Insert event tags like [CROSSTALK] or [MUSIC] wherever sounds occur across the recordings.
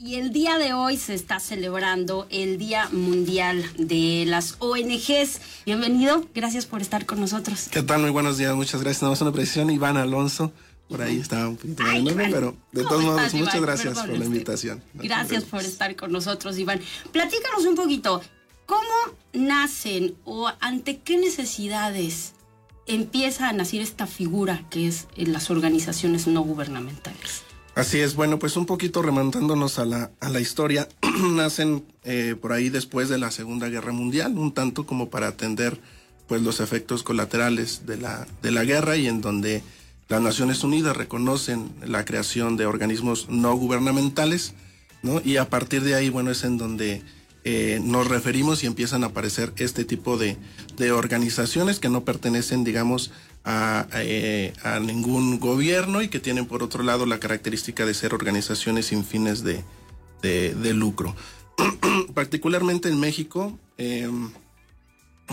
Y el día de hoy se está celebrando el Día Mundial de las ONGs. Bienvenido, gracias por estar con nosotros. ¿Qué tal? Muy buenos días, muchas gracias. Nada más una precisión, Iván Alonso. Por ahí estaba un poquito Ay, Iván. pero de ¿Cómo todos modos, estás, muchas Iván? gracias Perdón, por la este, invitación. Gracias por estar con nosotros, Iván. Platícanos un poquito, ¿cómo nacen o ante qué necesidades empieza a nacer esta figura que es en las organizaciones no gubernamentales? Así es, bueno, pues un poquito remontándonos a la, a la historia, [CLEARS THROAT] nacen eh, por ahí después de la Segunda Guerra Mundial, un tanto como para atender pues los efectos colaterales de la, de la guerra y en donde las Naciones Unidas reconocen la creación de organismos no gubernamentales, ¿no? Y a partir de ahí, bueno, es en donde eh, nos referimos y empiezan a aparecer este tipo de, de organizaciones que no pertenecen, digamos, a, eh, a ningún gobierno y que tienen por otro lado la característica de ser organizaciones sin fines de, de- de lucro. [CLEARS THROAT] Particularmente en México, eh,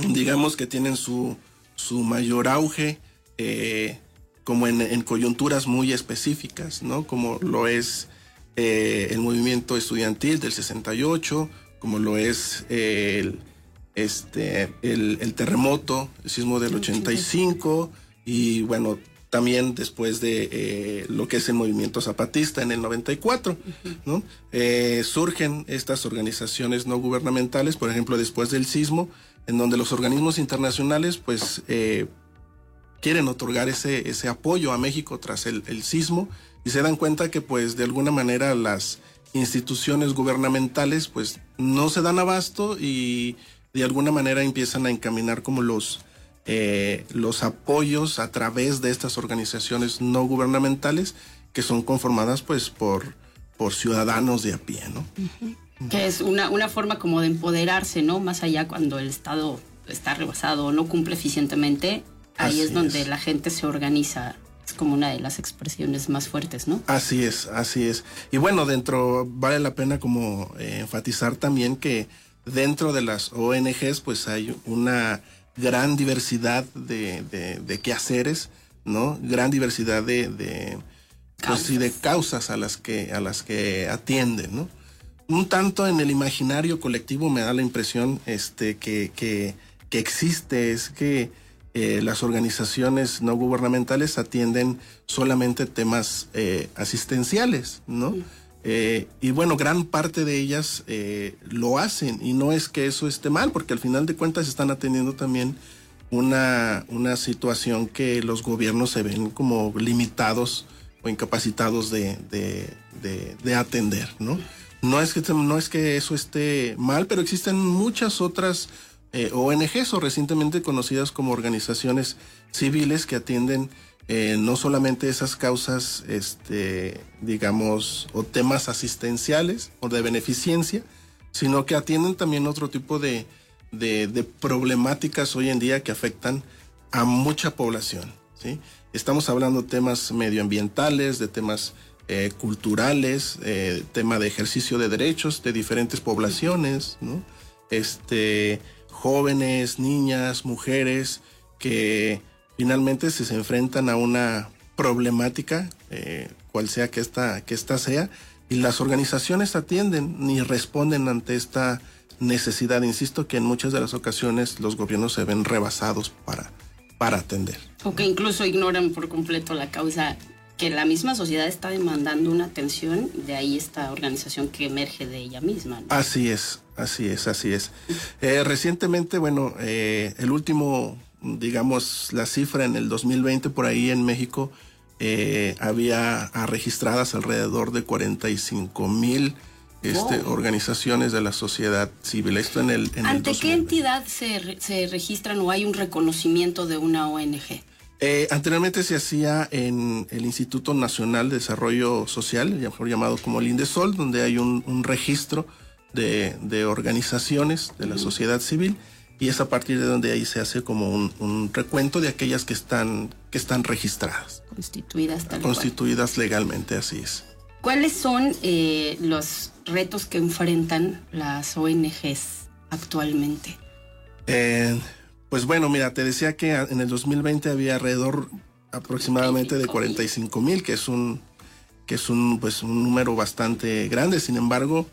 digamos que tienen su, su mayor auge eh, como en, en coyunturas muy específicas, ¿no? Como lo es eh, el movimiento estudiantil del 68, como lo es el, este, el, el terremoto, el sismo del 85 y bueno, también después de eh, lo que es el movimiento zapatista en el 94, ¿no? Eh, surgen estas organizaciones no gubernamentales, por ejemplo, después del sismo, en donde los organismos internacionales, pues, eh, quieren otorgar ese, ese apoyo a México tras el, el sismo y se dan cuenta que, pues, de alguna manera las instituciones gubernamentales, pues, no se dan abasto y de alguna manera empiezan a encaminar como los, eh, los apoyos a través de estas organizaciones no gubernamentales que son conformadas, pues, por, por ciudadanos de a pie, ¿no? Que es una, una forma como de empoderarse, ¿no? Más allá cuando el Estado está rebasado o no cumple eficientemente, ahí Así es donde es. la gente se organiza. Es como una de las expresiones más fuertes, ¿no? Así es, así es. Y bueno, dentro vale la pena como eh, enfatizar también que dentro de las ONGs pues hay una gran diversidad de, de, de quehaceres, ¿no? Gran diversidad de, de pues, sí, de causas a las que a las que atienden, ¿no? Un tanto en el imaginario colectivo me da la impresión este que, que, que existe es que eh, las organizaciones no gubernamentales atienden solamente temas eh, asistenciales, ¿no? Eh, y bueno, gran parte de ellas eh, lo hacen y no es que eso esté mal, porque al final de cuentas están atendiendo también una, una situación que los gobiernos se ven como limitados o incapacitados de, de, de- de atender, ¿no? No es, que, no es que eso esté mal, pero existen muchas otras eh, ONGs o recientemente conocidas como organizaciones civiles que atienden eh, no solamente esas causas, este, digamos, o temas asistenciales o de beneficencia, sino que atienden también otro tipo de, de, de problemáticas hoy en día que afectan a mucha población. ¿sí? Estamos hablando de temas medioambientales, de temas eh, culturales, eh, tema de ejercicio de derechos de diferentes poblaciones, ¿no? este, jóvenes, niñas, mujeres que finalmente se, se enfrentan a una problemática, eh, cual sea que esta, que esta sea, y las organizaciones atienden ni responden ante esta necesidad. Insisto que en muchas de las ocasiones los gobiernos se ven rebasados para, para atender. O que incluso ignoran por completo la causa que la misma sociedad está demandando una atención, de ahí esta organización que emerge de ella misma. ¿no? Así es, así es, así es. Eh, recientemente, bueno, eh, el último, digamos, la cifra en el 2020 por ahí en México eh, había ah, registradas alrededor de 45 mil este, Wow. organizaciones de la sociedad civil. Esto en el, en el ¿Ante qué 2020. entidad se, se registran o hay un reconocimiento de una ONG? Eh, anteriormente se hacía en el Instituto Nacional de Desarrollo Social, mejor llamado como el INDESOL, donde hay un, un registro de, de organizaciones de la sociedad civil y es a partir de donde ahí se hace como un, un recuento de aquellas que están, que están registradas, Constituidas tal cual. constituidas legalmente, así es. ¿Cuáles son eh, los retos que enfrentan las ONGs actualmente? Eh, pues bueno, mira, te decía que en el 2020 había alrededor aproximadamente de 45 mil, que es un que es un, pues, un número bastante grande. Sin embargo,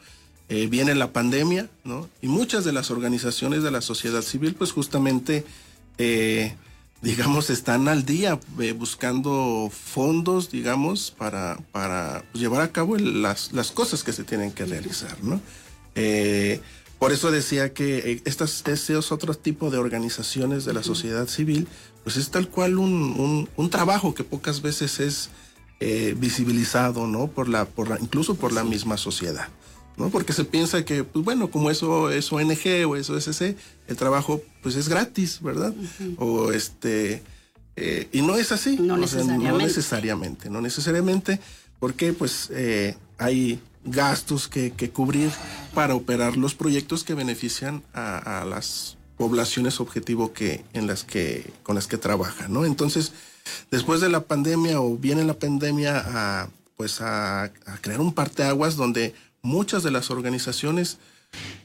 eh, viene la pandemia, ¿no? Y muchas de las organizaciones de la sociedad civil, pues justamente, eh, digamos, están al día eh, buscando fondos, digamos, para, para llevar a cabo las, las, cosas que se tienen que realizar, ¿no? por eso decía que estas, estos otros tipos de organizaciones de la sociedad civil, pues es tal cual un, un, un trabajo que pocas veces es visibilizado, ¿no? Por la, por la, incluso por la misma sociedad. ¿No? Porque se piensa que, pues bueno, como eso es ONG o eso es ese, el trabajo pues es gratis, ¿verdad? O este, eh, y no es así. No necesariamente. no necesariamente, no necesariamente, porque pues eh, hay gastos que, que, cubrir para operar los proyectos que benefician a, a, las poblaciones objetivo que, en las que, con las que trabajan, ¿no? Entonces, después de la pandemia o viene la pandemia a, pues a, a crear un parteaguas donde muchas de las organizaciones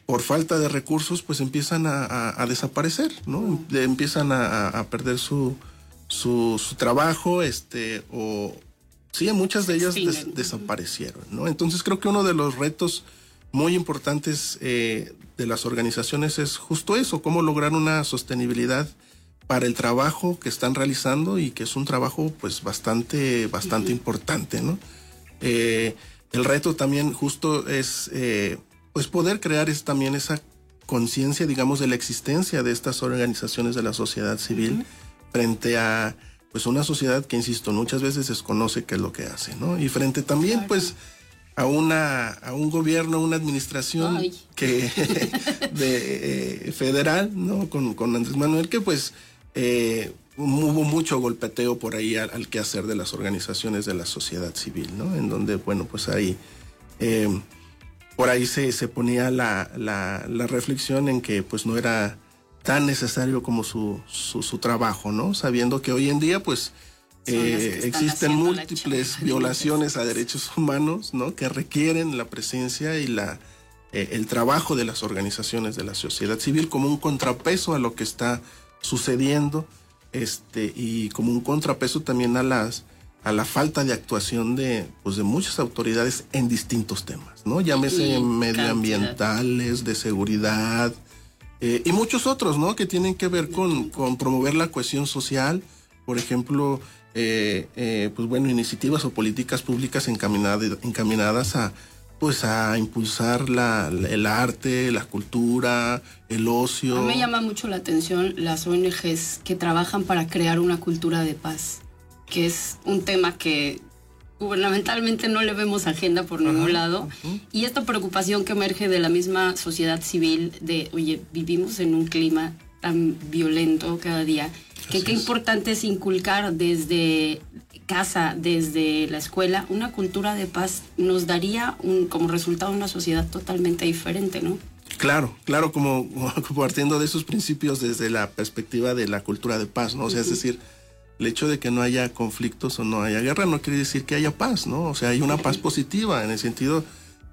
por falta de recursos pues empiezan a, desaparecer, ¿no? Empiezan a, perder su, su, trabajo, este, o sí, muchas de ellas desaparecieron, ¿no? Entonces creo que uno de los retos muy importantes eh, de las organizaciones es justo eso, cómo lograr una sostenibilidad para el trabajo que están realizando y que es un trabajo pues bastante, bastante importante, ¿no? Eh, el reto también justo es eh, pues poder crear es, también esa conciencia, digamos, de la existencia de estas organizaciones de la sociedad civil frente a pues una sociedad que, insisto, muchas veces desconoce qué es lo que hace, ¿no? Y frente también, pues, a una a un gobierno, una administración que [LAUGHS] de eh, federal, ¿no? Con, con, Andrés Manuel, que pues eh, hubo mucho golpeteo por ahí al, quehacer de las organizaciones de la sociedad civil, ¿no? En donde, bueno, pues ahí, eh, por ahí se, se ponía la, la, la, reflexión en que pues no era tan necesario como su, su, su trabajo, ¿no? Sabiendo que hoy en día, pues, eh, existen múltiples violaciones a derechos humanos, ¿no? Que requieren la presencia y la, eh, el trabajo de las organizaciones de la sociedad civil como un contrapeso a lo que está sucediendo este, y como un contrapeso también a las a la falta de actuación de, pues de muchas autoridades en distintos temas, ¿no? Llámese medioambientales, de seguridad eh, y muchos otros, ¿no? Que tienen que ver con, con promover la cohesión social, por ejemplo, eh, eh, pues bueno, iniciativas o políticas públicas encaminadas, encaminadas a pues a impulsar la, el arte, la cultura, el ocio. A mí me llama mucho la atención las ONGs que trabajan para crear una cultura de paz, que es un tema que gubernamentalmente no le vemos agenda por ningún lado. Y esta preocupación que emerge de la misma sociedad civil de, oye, vivimos en un clima tan violento cada día, que qué importante es inculcar desde casa, desde la escuela, una cultura de paz nos daría un, como resultado una sociedad totalmente diferente, ¿no? Claro, claro, como, [LAUGHS] partiendo de esos principios desde la perspectiva de la cultura de paz, ¿no? O sea, es decir, el hecho de que no haya conflictos o no haya guerra no quiere decir que haya paz, ¿no? O sea, hay una paz positiva en el sentido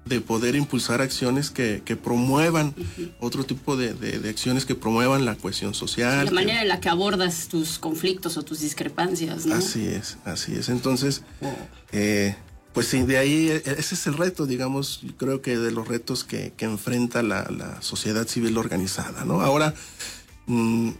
de poder impulsar acciones que, que promuevan otro tipo de, de, acciones que promuevan la cohesión social. La manera en la que abordas tus conflictos o tus discrepancias, ¿no? Así es, así es. Entonces, eh, pues sí, de ahí e, ese es el reto, digamos, creo que de los retos que, que enfrenta la, la, sociedad civil organizada, ¿no? Ahora, mmm,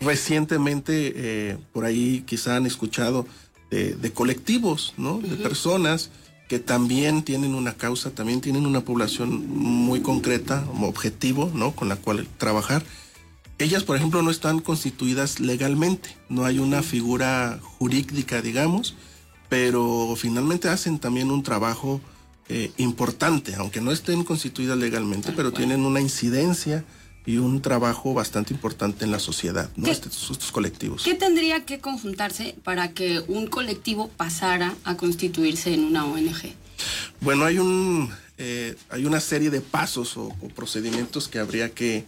recientemente, eh, por ahí quizá han escuchado de, de colectivos, ¿no? De personas que también tienen una causa, también tienen una población muy concreta, objetivo, ¿no? Con la cual trabajar. Ellas, por ejemplo, no están constituidas legalmente, no hay una figura jurídica, digamos, pero finalmente hacen también un trabajo eh, importante, aunque no estén constituidas legalmente, pero tienen una incidencia y un trabajo bastante importante en la sociedad, ¿no? Estos, estos, colectivos. ¿Qué tendría que conjuntarse para que un colectivo pasara a constituirse en una ONG? Bueno, hay un eh, hay una serie de pasos o, o procedimientos que habría que,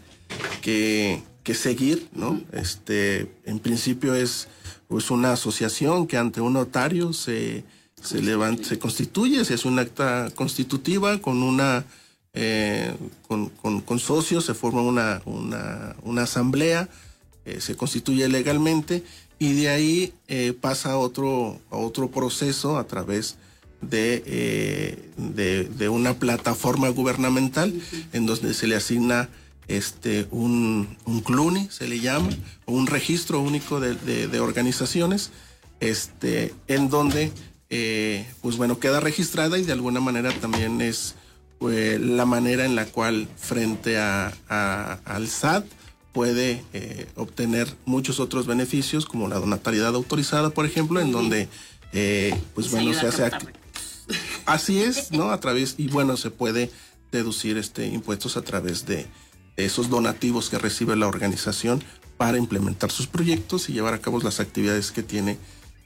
que, que seguir, ¿no? Uh -huh. Este, en principio es pues una asociación que ante un notario se, se levanta, se constituye, se hace un acta constitutiva con una eh, con, con, con, socios, se forma una, una, una asamblea, eh, se constituye legalmente y de ahí eh, pasa a otro, a otro proceso a través de, de, una plataforma gubernamental en donde se le asigna este, un, un CLUNI, se le llama, o un registro único de, organizaciones, este, en donde, pues bueno, queda registrada y de alguna manera también es pues, la manera en la cual frente a, al SAT puede eh, obtener muchos otros beneficios, como la donatariedad autorizada, por ejemplo, en donde, eh, pues bueno, se hace... Así es, ¿no? A través, y bueno, se puede deducir este impuestos a través de, esos donativos que recibe la organización para implementar sus proyectos y llevar a cabo las actividades que tiene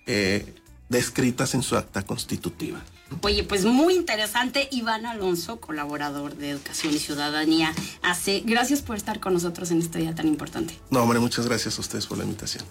eh, descritas en su acta constitutiva. Oye, pues muy interesante. Iván Alonso, colaborador de Educación y Ciudadanía, hace. Gracias por estar con nosotros en este día tan importante. No, hombre, muchas gracias a ustedes por la invitación.